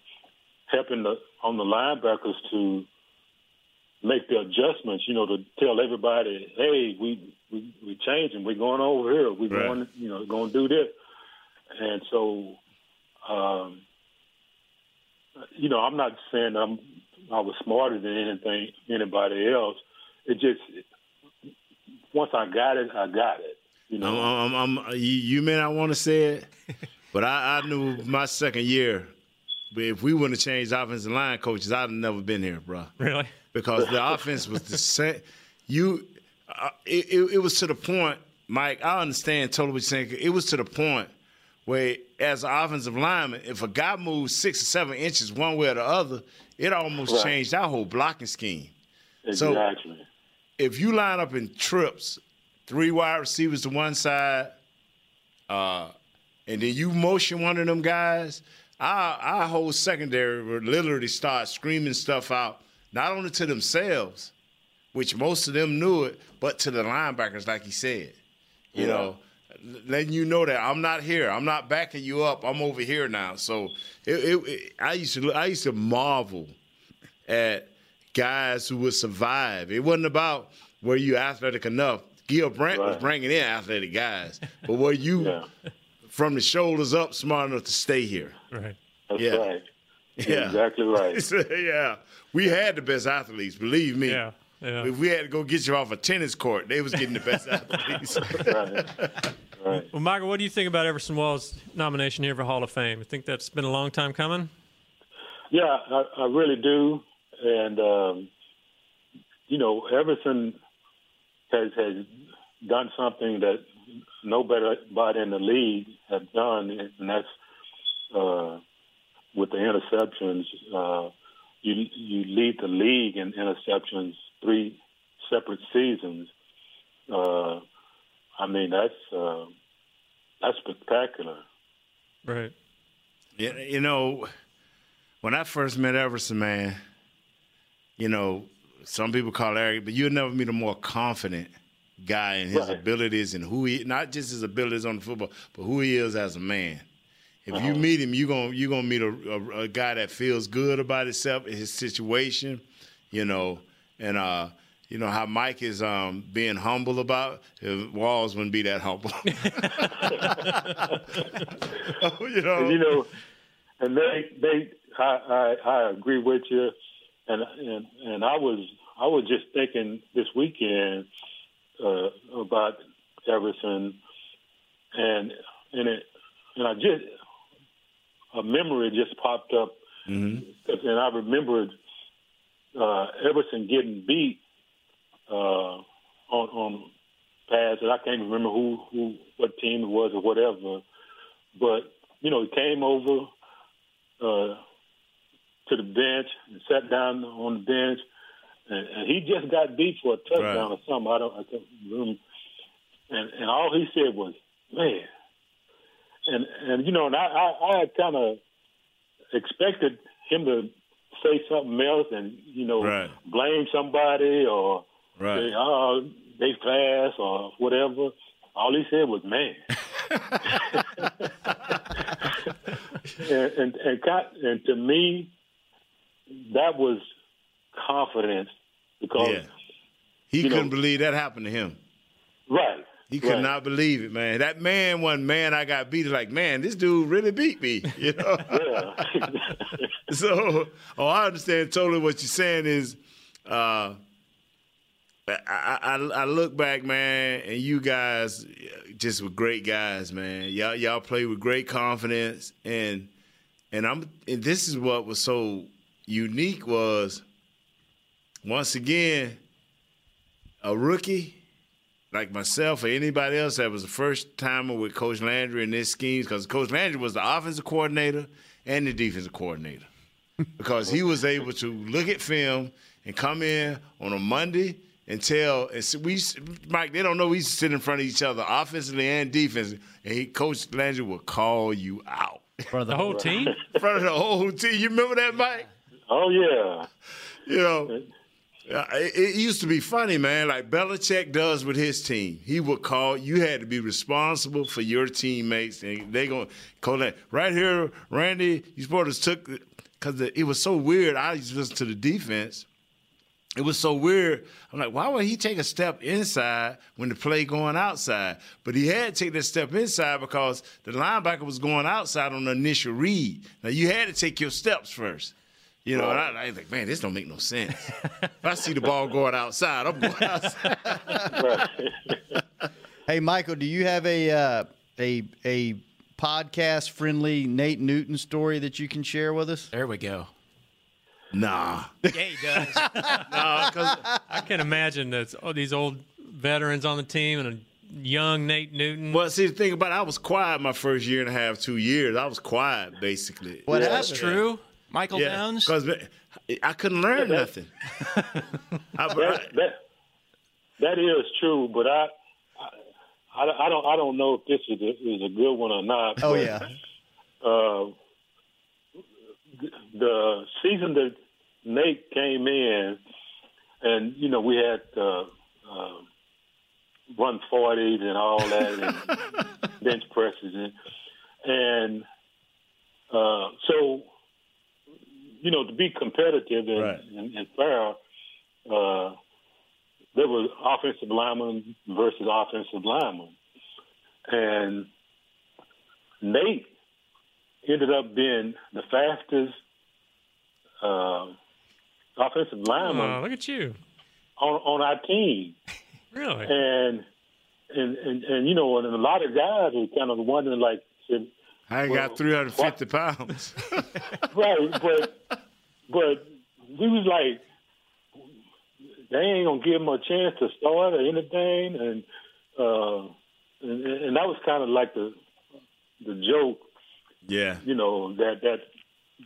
helping the on the linebackers to make the adjustments. You know, to tell everybody, hey, we we we changing, we're going over here, we're Right. going, you know, going to do this. And so, um, you know, I'm not saying I'm I was smarter than anything anybody else. It just once I got it, I got it. You know, I'm, I'm, I'm, you, you may not want to say it, but I, I knew my second year. But if we wouldn't have changed offensive line coaches, I'd have never been here, bro. Really? Because the offense was the same. You, uh, it, it, it was to the point, Mike. I understand totally what you're saying. It was to the point where, as an offensive lineman, if a guy moves six or seven inches one way or the other, it almost Right. changed our whole blocking scheme. So exactly. if you line up in trips, three wide receivers to one side, uh, and then you motion one of them guys, our, our whole secondary would literally start screaming stuff out, not only to themselves, which most of them knew it, but to the linebackers, like he said. You Yeah. know, letting you know that I'm not here. I'm not backing you up. I'm over here now. So it, it, it- I used to I used to marvel at guys who would survive. It wasn't about were you athletic enough. Gil Brandt was bringing in athletic guys, but were you from the shoulders up smart enough to stay here? Right. That's Yeah. right. Yeah. You're exactly right. yeah, we had the best athletes. Believe me. Yeah. Yeah. If we had to go get you off a tennis court, they was getting the best athletes. right. Well, Michael, what do you think about Everson Walls' nomination here for Hall of Fame? You think that's been a long time coming. Yeah, I, I really do. And um, you know, Everson has has done something that nobody in the league have done, and that's uh, with the interceptions. Uh, you you lead the league in interceptions three separate seasons. Uh, I mean, that's uh, that's spectacular. Right. Yeah, you know, when I first met Everson, man, you know, some people call Eric, but you'll never meet a more confident guy in his Right. abilities and who he not just his abilities on the football, but who he is as a man. If you Uh-huh. meet him, you're gonna you're gonna meet a, a, a guy that feels good about himself, in his situation, you know, and uh, you know how Mike is um, being humble about. If Walls wouldn't be that humble. you know, And, you know, and they they I, I I agree with you, and and and I was I was just thinking this weekend uh, about Everson, and and it and I just a memory just popped up, and I remembered uh, Everson getting beat uh, on on pads and I can't remember who who what team it was or whatever, but you know he came over uh, to the bench and sat down on the bench, and, and he just got beat for a touchdown or something. I don't I can't remember, and and all he said was man, and and you know, and I I, I had kind of expected him to say something else and you know Right. blame somebody or Right. say oh they fast or whatever. All he said was man. and, and and and to me, that was confidence because Yeah. He couldn't believe that happened to him. right. He could right. not believe it, man. That man wasn't man. I got beat. Like man, this dude really beat me. You know. Yeah. so, oh, I understand totally what you're saying. Is uh, I, I I look back, man, and you guys just were great guys, man. Y'all y'all play with great confidence, and and I'm and this is what was so unique was once again a rookie like myself or anybody else that was the first timer with Coach Landry in this scheme because Coach Landry was the offensive coordinator and the defensive coordinator because he was able to look at film and come in on a Monday and tell. And so we, Mike, they don't know we used to sit in front of each other offensively and defensively, and he, Coach Landry would call you out. For The whole team? in front of the whole team. You remember that, Mike? Oh yeah. You know, uh, it, it used to be funny, man. Like Belichick does with his team. He would call. You had to be responsible for your teammates, and they to call that right here, Randy. You supposed to took because it was so weird. I used to listen to the defense. It was so weird. I'm like, why would he take a step inside when the play going outside? But he had to take that step inside because the linebacker was going outside on the initial read. Now you had to take your steps first. You know, and I, I was like, man, this don't make no sense. if I see the ball going outside, I'm going outside. Hey, Michael, do you have a uh, a a podcast friendly Nate Newton story that you can share with us? There we go. Nah. Yeah, he does. Nah, 'cause- I can imagine that all these old veterans on the team and a young Nate Newton. well, see, the thing about it, I was quiet my first year and a half, two years. I was quiet, basically. What That's happened? true. Michael Yeah, Downs. because I couldn't learn nothing. That, I- that that is true, but I, I I don't I don't know if this is a, is a good one or not. Oh but, yeah. Uh, the season that Nate came in, and you know we had uh, uh, run forties and all that, and bench presses, and, and uh, so you know to be competitive and, Right. and, and fair, uh, there was offensive lineman versus offensive lineman, and Nate ended up being the fastest uh, offensive lineman Oh, look at you. on on our team, Really? and and and, and you know, and a lot of guys were kind of wondering, like, said, I ain't Well, got 350 pounds. right, but but we was like, they ain't gonna give him a chance to start or anything, and uh, and, and that was kind of like the the joke yeah. you know that that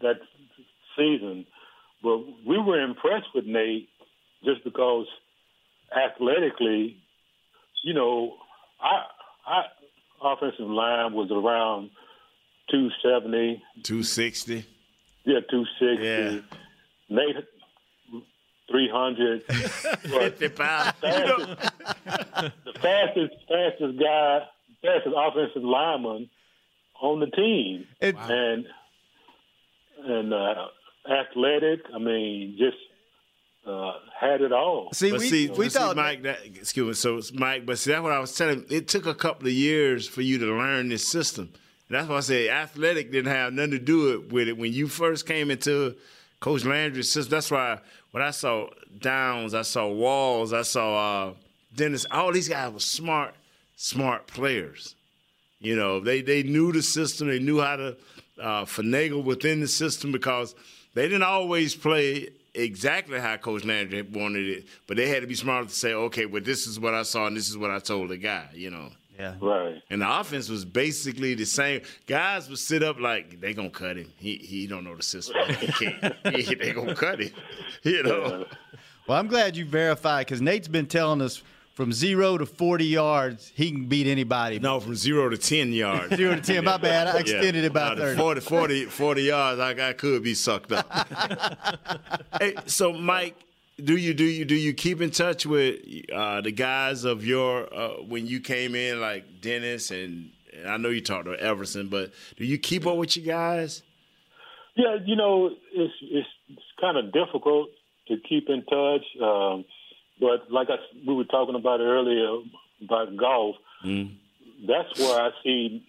that season. But we were impressed with Nate just because athletically, you know, our, our offensive line was around 270, 260. yeah, 260. Yeah. Nate 300. but 50 pounds. You know, the fastest fastest guy, fastest offensive lineman on the team, It- and and uh, athletic. I mean, just uh, had it all. See, but we see, we but see, thought Mike, that, excuse me, so it's Mike, but see, that's what I was telling. It took a couple of years for you to learn this system. That's why I say athletic didn't have nothing to do with it when you first came into Coach Landry's system. That's why when I saw Downs, I saw Walls, I saw uh, Dennis. All these guys were smart, smart players. You know, they they knew the system. They knew how to uh, finagle within the system because they didn't always play exactly how Coach Landry wanted it, but they had to be smart to say, okay, well, this is what I saw and this is what I told the guy. You know. Yeah. Right. And the offense was basically the same. Guys would sit up like they gonna cut him. He he don't know the system. He can't. He, they gonna cut him. You know. Well, I'm glad you verified because Nate's been telling us from zero to 40 yards, he can beat anybody. No, from zero to ten yards. Zero to 10, my bad. I extended it by 30. 40, 40, 40 yards, I, I could be sucked up. hey, so Mike, do you do you do you keep in touch with uh, the guys of your uh, when you came in, like Dennis and I know you talked to Everson, but do you keep up with you guys? Yeah, you know, it's it's, it's kind of difficult to keep in touch. Um, but like I, we were talking about earlier about golf, mm. that's where I see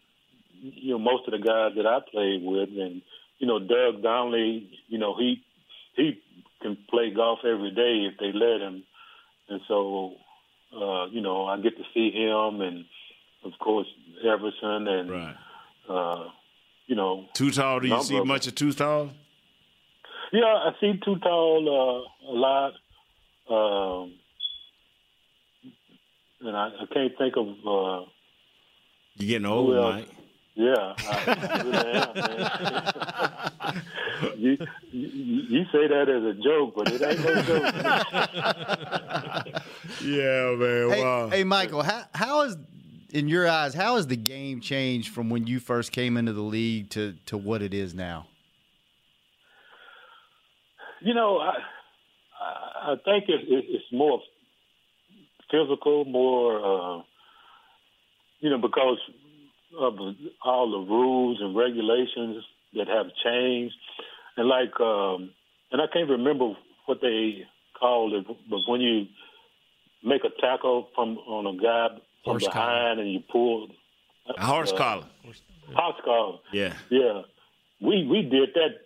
you know most of the guys that I played with, and you know Doug Donley, you know he he can play golf every day if they let him, and so uh, you know I get to see him, and of course Everson, and right. uh, you know Too Tall. Do you see much of Too Tall? Yeah, I see Too Tall uh, a lot. Um, and I, I can't think of. Uh, you getting old, Mike. Yeah, I really you, you, you say that as a joke, but it ain't no joke. yeah, man. Hey, wow. hey, Michael, how how is in your eyes how has the game changed from when you first came into the league to to what it is now? You know, I I think it's it's more physical, more uh, you know because of all the rules and regulations that have changed, and like, um, and I can't remember what they called it, but when you make a tackle from on a guy from horse behind collar. and you pull a horse uh, collar, horse collar, yeah, yeah, we we did that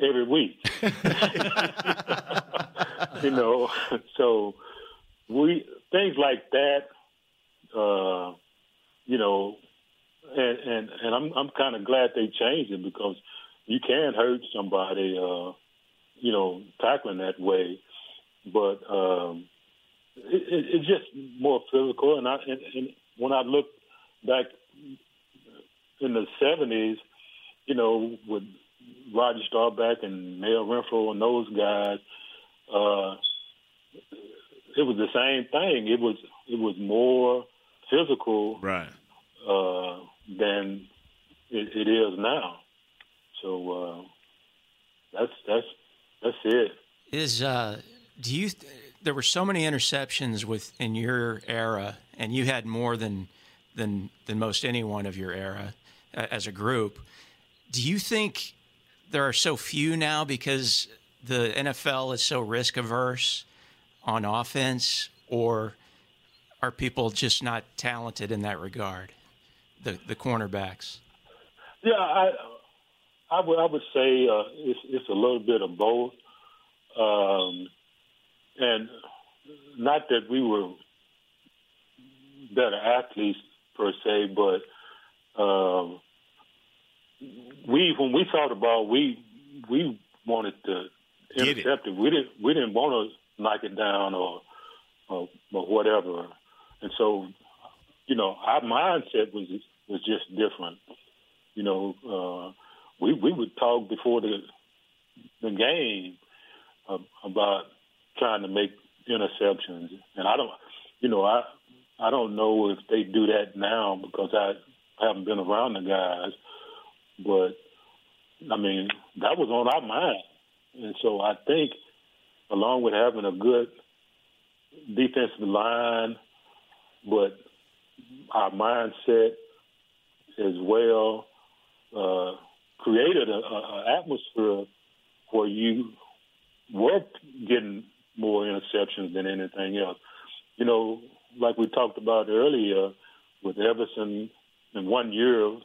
every week, you know, so we things like that, uh, you know, and and and I'm I'm kind of glad they changed it because you can hurt somebody, uh, you know, tackling that way, but um, it, it, it's just more physical. And I and, and when I look back in the '70s, you know, with Roger Staubach and Mel Renfro and those guys, uh, it was the same thing. It was it was more physical, right? Uh, than it, it is now. So uh, that's that's that's it. Is uh, do you? Th- there were so many interceptions with in your era, and you had more than than than most anyone of your era uh, as a group. Do you think there are so few now because the NFL is so risk averse on offense, or are people just not talented in that regard? The the cornerbacks. Yeah, I I would I would say uh, it's it's a little bit of both, um, and not that we were better athletes per se, but um, we when we saw the ball, we we wanted to intercept it. it. We didn't we didn't want to knock it down or, or or whatever, and so you know our mindset was was just different. You know, uh, we we would talk before the the game uh, about trying to make interceptions, and I don't, you know, I I don't know if they do that now because I haven't been around the guys, but I mean that was on our mind, and so I think along with having a good defensive line, but our mindset as well uh, created an atmosphere where you were getting more interceptions than anything else. You know, like we talked about earlier with Everson in one year,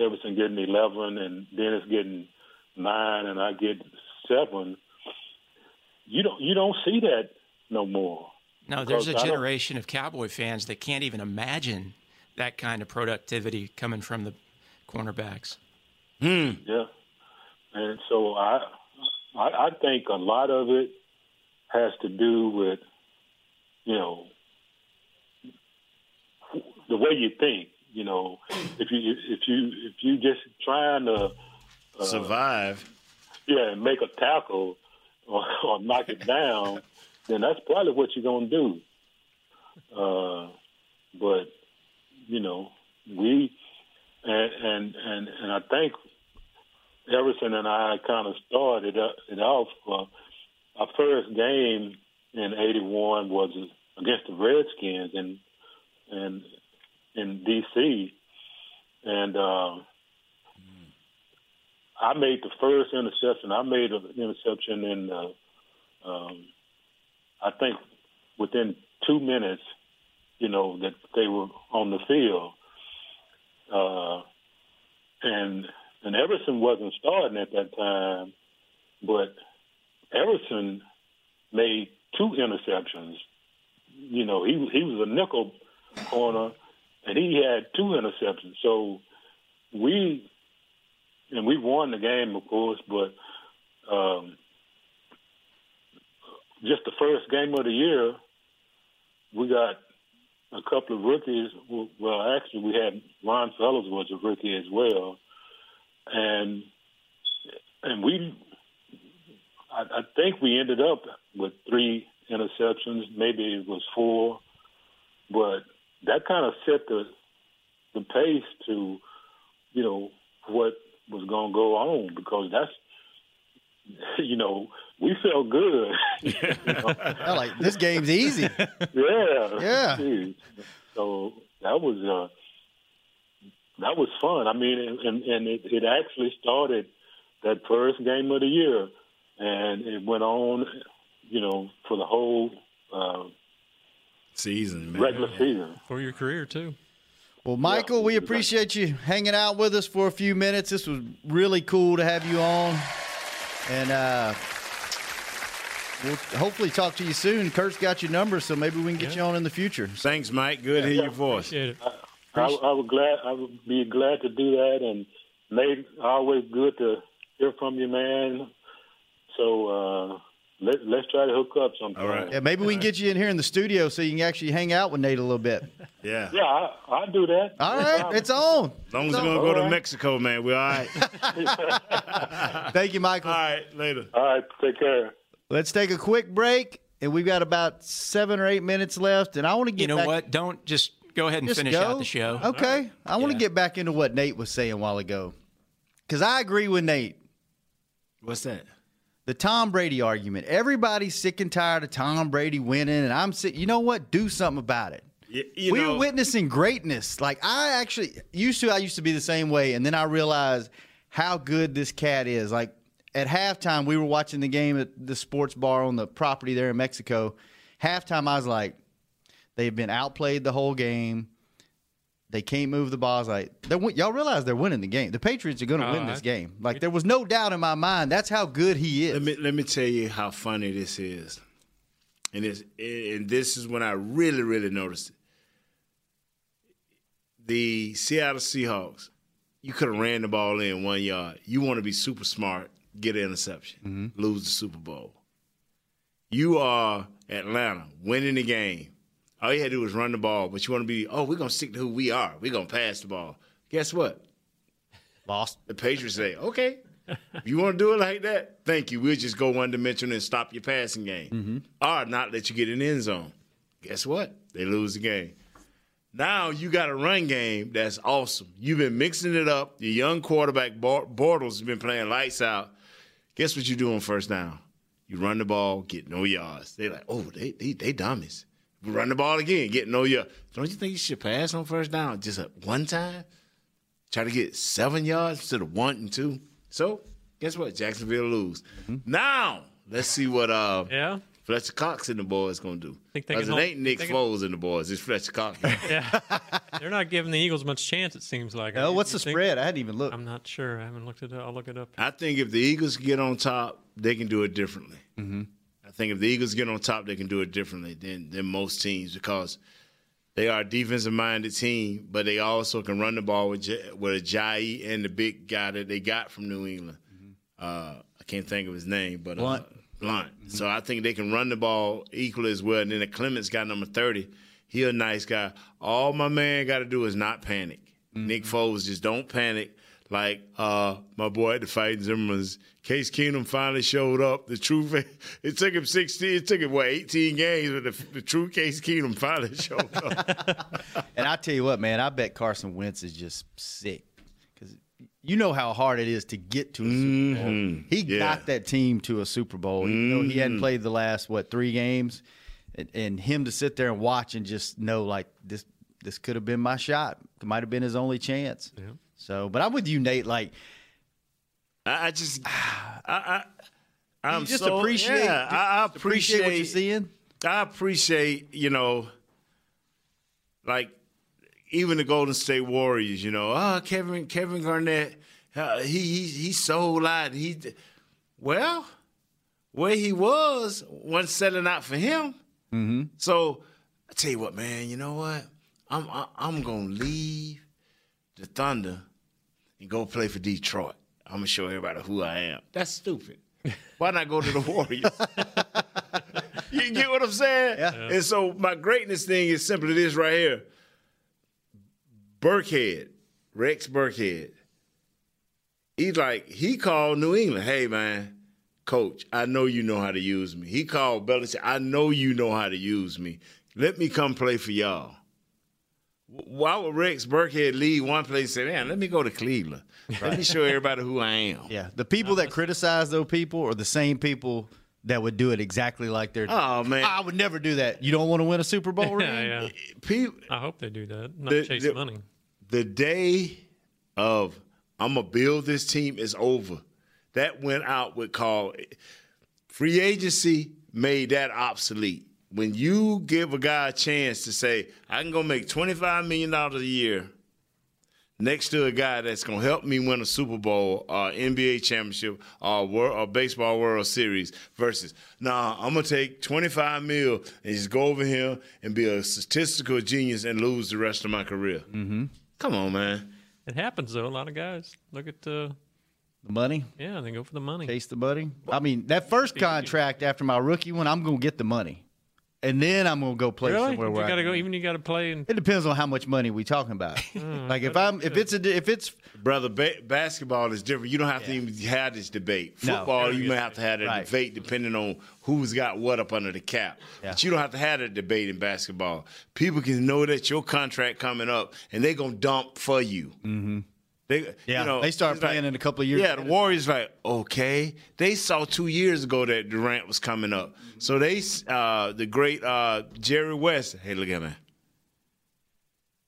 Everson getting 11 and Dennis getting nine and I get seven. You don't you don't see that no more. No, there's a generation of Cowboy fans that can't even imagine that kind of productivity coming from the cornerbacks. Hmm. Yeah, and so I, I, I think a lot of it has to do with, you know, the way you think. You know, if you if you if you just trying to uh, survive, yeah, and make a tackle or, or knock it down, then that's probably what you're gonna do. Uh, but you know, we and and and, and I think Everson and I kind of started it off. Uh, our first game in '81 was against the Redskins in in in D.C. and um, I made the first interception. I made an interception in, uh, um, I think, within two minutes. You know that they were on the field, uh, and and Everson wasn't starting at that time, but Everson made two interceptions. You know, he he was a nickel corner, and he had two interceptions. So we and we won the game, of course, but um, just the first game of the year, we got a couple of rookies. Well, actually, we had Ron Fellows was a rookie as well, and and we, I, I think we ended up with three interceptions. Maybe it was four, but that kind of set the the pace to, you know, what was going to go on because that's, you know, we felt good. you know? like this game's easy. yeah, Yeah. So that was uh, that was fun. I mean, and, and, and it, it actually started that first game of the year, and it went on, you know, for the whole uh, season, man. regular season. For your career, too. Well, Michael, we appreciate you hanging out with us for a few minutes. This was really cool to have you on. And uh, we'll hopefully talk to you soon. Kurt's got your number, so maybe we can get you on in the future. Thanks, Mike. Good to hear your voice. I, I would glad I would be glad to do that, and Nate, always good to hear from you, man. So uh, let let's try to hook up sometime. All right. Yeah, maybe we can get you in here in the studio so you can actually hang out with Nate a little bit. Yeah. Yeah, I, I'll do that. All right, it's on. As long as we're gonna go to Mexico, man, we're all right. Thank you, Michael. all right, later. All right, take care. Let's take a quick break, and we've got about seven or eight minutes left. And I want to get You know back- what? Don't just go ahead and Just finish go. out the show. Okay. I want to Yeah. get back into what Nate was saying a while ago. Because I agree with Nate. What's that? The Tom Brady argument. Everybody's sick and tired of Tom Brady winning, and I'm sick. You know what? Do something about it. You, you We're know, witnessing greatness. Like I actually used to. I used to be the same way, and then I realized how good this cat is. Like at halftime, we were watching the game at the sports bar on the property there in Mexico. Halftime, I was like, they've been outplayed the whole game. They can't move the ball. I was like, they're, y'all realize they're winning the game. The Patriots are going to Oh, win this uh-huh. game. Like there was no doubt in my mind. That's how good he is. Let me let me tell you how funny this is, and this and this is when I really really noticed it. The Seattle Seahawks, you could have ran the ball in one yard. You want to be super smart, get an interception, mm-hmm. lose the Super Bowl. You are Atlanta winning the game. All you had to do was run the ball, but you want to be, oh, we're gonna stick to who we are. We're gonna pass the ball. Guess what? Lost. The Patriots say, okay, if you want to do it like that, thank you. We'll just go one dimensional and stop your passing game, mm-hmm. or not let you get an end zone. Guess what? They lose the game. Now you got a run game that's awesome. You've been mixing it up. Your young quarterback Bortles has been playing lights out. Guess what you do on first down? You run the ball, get no yards. They're like, oh, they they, they dummies. We run the ball again, get no yard. Don't you think you should pass on first down just at one time? Try to get seven yards instead of one and two. So guess what? Jacksonville lose. Now let's see what uh Yeah. Fletcher Cox and the boys gonna do. Because it hold- ain't Nick they can- Foles and the boys. It's Fletcher Cox. Yeah. They're not giving the Eagles much chance, it seems like. No, what's the think- spread? I hadn't even looked. I'm not sure. I haven't looked it up. I'll look it up. I think if the Eagles get on top, they can do it differently. Mm-hmm. I think if the Eagles get on top, they can do it differently than than most teams because they are a defensive minded team, but they also can run the ball with J- with Ajayi and the big guy that they got from New England. Uh, I can't think of his name, but Blount. Uh, Blount. So I think they can run the ball equally as well. And then the Clements got number thirty. He a nice guy. All my man got to do is not panic. Nick Foles just don't panic. Like uh, my boy at the Fighting Zimmermans, Case Keenum finally showed up. The true, it took him sixteen, it took him what eighteen games, but the, the true Case Keenum finally showed up. And I tell you what, man, I bet Carson Wentz is just sick because you know how hard it is to get to a Super Bowl. Mhm. He Yeah. got that team to a Super Bowl. You know, he hadn't Mhm. played the last what three games, and, and him to sit there and watch and just know like this, this could have been my shot. It might have been his only chance. Yeah. So, but I'm with you, Nate. Like, I, I just, I, I, I'm just so, appreciate, yeah, I, I just appreciate what you're seeing. I appreciate, you know, like even the Golden State Warriors. You know, oh Kevin Kevin Garnett, uh, he he he sold out. He well, where he was wasn't selling out for him. Mm-hmm. So I tell you what, man. You know what? I'm I, I'm gonna leave the Thunder and go play for Detroit. I'm gonna show everybody who I am. That's stupid. Why not go to the Warriors? you get what I'm saying? Yeah. And so my greatness thing is simply this right here. Burkhead, Rex Burkhead. He's like, he called New England, hey man, coach, I know you know how to use me. He called Belichick, I know you know how to use me. Let me come play for y'all. Why would Rex Burkhead leave one place and say, man, let me go to Cleveland. Let me show everybody who I am. Yeah, the people that uh-huh. criticize those people are the same people that would do it exactly like they're. Oh man, I would never do that. You don't want to win a Super Bowl ring. Yeah, yeah. People, I hope they do that. Not The- chase the- money. the day of I'm gonna build this team is over. That went out with call free agency made that obsolete. When you give a guy a chance to say, I can go make twenty five million dollars a year next to a guy that's gonna help me win a Super Bowl or NBA championship or world or baseball world series versus nah, I'm gonna take 25 mil and just go over here and be a statistical genius and lose the rest of my career. Mm-hmm. Come on, man. It happens though. A lot of guys look at uh, The money, yeah, they go for the money. chase the money. I mean, that first contract after my rookie one, I'm gonna get the money, and then I'm gonna go play really? somewhere You where I got to can- go. Even you got to play and It depends on how much money we talking about. like if I'm if it's a if it's Brother, ba- basketball is different. You don't have to even have this debate. No. Football, you may have to have a Right. debate depending on who's got what up under the cap. Yeah. But you don't have to have a debate in basketball. People can know that your contract coming up and they're going to dump for you. Mm-hmm. They, Yeah, you know, they start it's like- playing in a couple of years. Yeah, the Warriors like okay. They saw two years ago that Durant was coming up, so they uh, the great uh, Jerry West. Hey, look at me.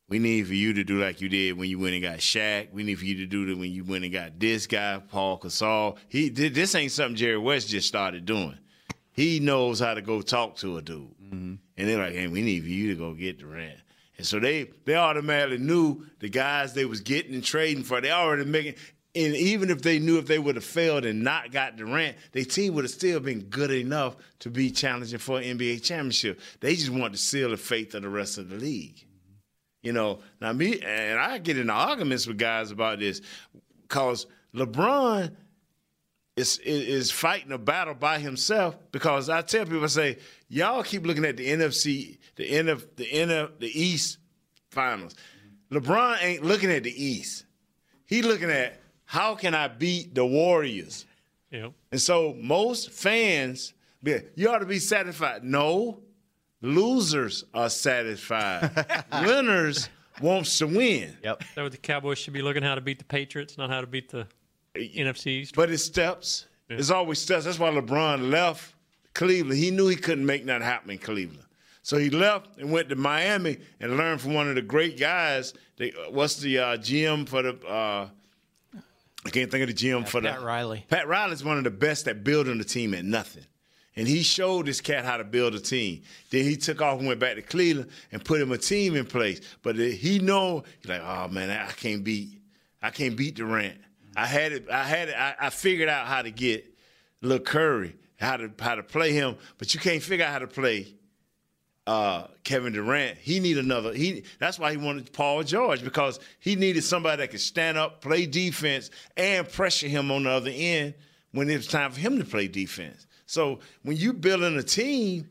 We need for you to do like you did when you went and got Shaq. We need for you to do that when you went and got this guy, Paul Gasol. He this ain't something Jerry West just started doing. He knows how to go talk to a dude. And they're like, hey, we need for you to go get Durant. And so they they automatically knew the guys they was getting and trading for. They already making and even if they knew if they would have failed and not got Durant, their team would have still been good enough to be challenging for an NBA championship. They just want to seal the faith of the rest of the league. You know, now me and I get into arguments with guys about this because LeBron is, is is fighting a battle by himself. Because I tell people, I say, y'all keep looking at the NFC, the NF, the NF, the East finals. LeBron ain't looking at the East. He looking at how can I beat the Warriors. Yep. And so most fans, you ought to be satisfied. No, losers are satisfied. Winners wants to win. Yep. That what the Cowboys should be looking how to beat the Patriots, not how to beat the NFC East? But it's steps. It's always steps. That's why LeBron left Cleveland. He knew he couldn't make nothing happen in Cleveland. So he left and went to Miami and learned from one of the great guys. They, what's the uh, GM for the? Uh, I can't think of the GM for the. Pat Riley. Pat Riley's one of the best at building a team at nothing. And he showed this cat how to build a team. Then he took off and went back to Cleveland and put him a team in place. But he know he's like, oh man, I can't beat, I can't beat Durant. I had it, I had it, I, I figured out how to get Lil Curry, how to how to play him, but you can't figure out how to play uh, Kevin Durant. He need another. He that's why he wanted Paul George because he needed somebody that could stand up, play defense, and pressure him on the other end when it was time for him to play defense. So when you building a team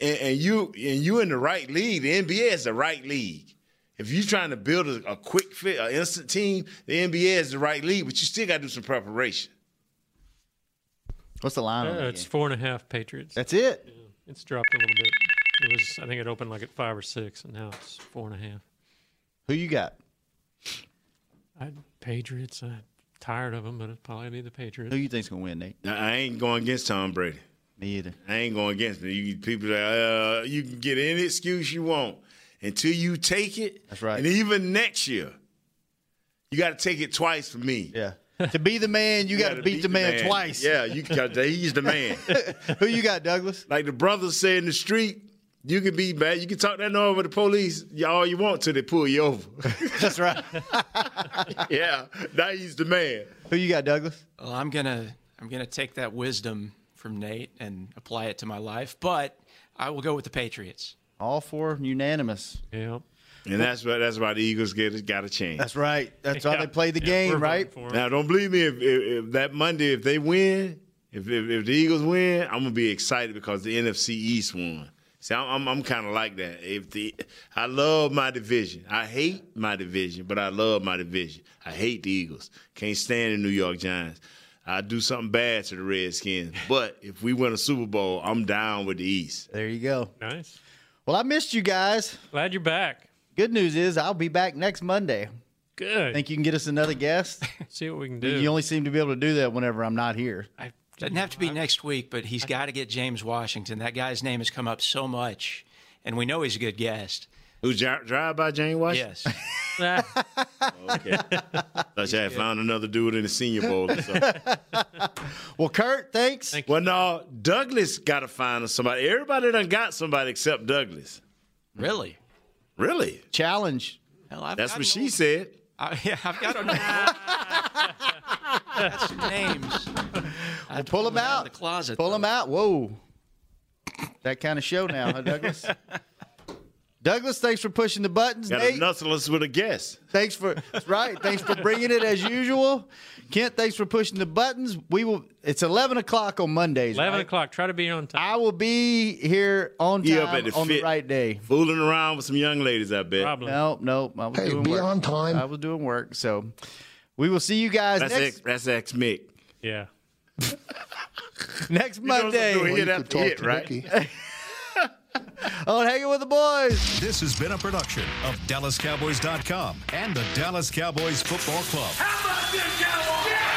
and, and you and you in the right league, the NBA is the right league. If you're trying to build a, a quick fit, an instant team, the NBA is the right league, but you still got to do some preparation. What's the line? on it's game? four and a half Patriots. That's it. It's dropped a little bit. It was, I think it opened like at five or six, and now it's four and a half. Who you got? I, Patriots. I'm tired of them, but it'll probably be the Patriots. Who you think's gonna win, Nate? Now, I ain't going against Tom Brady. Me either. I ain't going against him. You people, uh, you can get any excuse you want, until you take it. That's right. And even next year, you got to take it twice for me. Yeah. to be the man, you, got to gotta beat, the man, twice. Yeah, you got he's the man. Who you got, Douglas? Like the brothers say in the street, you can be bad. You can talk that over the police all you want till they pull you over. That's right. yeah, now he's the man. Who you got, Douglas? Well, I'm gonna I'm gonna take that wisdom from Nate and apply it to my life, but I will go with the Patriots. All four unanimous. Yeah. And that's why that's why the Eagles get got a chance. That's right. That's why Yeah. they play the Yeah, game, right? voting. Now, don't believe me if, if, if that Monday if they win, if, if if the Eagles win, I'm gonna be excited because the NFC East won. See, I'm I'm, I'm kind of like that. If the I love my division, I hate my division, but I love my division. I hate the Eagles. Can't stand the New York Giants. I do something bad to the Redskins, but if we win a Super Bowl, I'm down with the East. There you go. Nice. Well, I missed you guys. Glad you're back. Good news is I'll be back next Monday. Good. Think you can get us another guest? See what we can do. you only seem to be able to do that whenever I'm not here. I, Doesn't have to be next week, but he's got to get James Washington. That guy's name has come up so much, and we know he's a good guest. Who's drive by Jane Washington? Yes. Okay. Thought you had found another dude in the Senior Bowl or something. Well, Kurt, thanks. Thank Well, no, Douglas got to find somebody. Everybody done got somebody except Douglas. really? Really? Challenge. Hell, I've That's what she old- said. I, uh, yeah, I've got a That's some names. I Well, pull them out out. the closet. Pull though. them out. Whoa. That kind of show now, huh, Douglas? Douglas, thanks for pushing the buttons. Got Nate, to nuzzle us with a guest. thanks for that's right. Thanks for bringing it as usual. Kent, thanks for pushing the buttons. We will. It's eleven o'clock on Mondays. 11 right? o'clock. Try to be on time. I will be here on time up at the on fit. the right day. Fooling around with some young ladies, I bet. Probably. No, no, I was Hey, doing be work. on time. I was doing work. So we will see you guys That's next ex, that's ex Mick. Yeah. next Monday. You know Monday something, Well, hit you after could talk hit, to right? Ricky. on Hanging with the Boys. This has been a production of DallasCowboys.com and the Dallas Cowboys Football Club. How about this, Cowboys?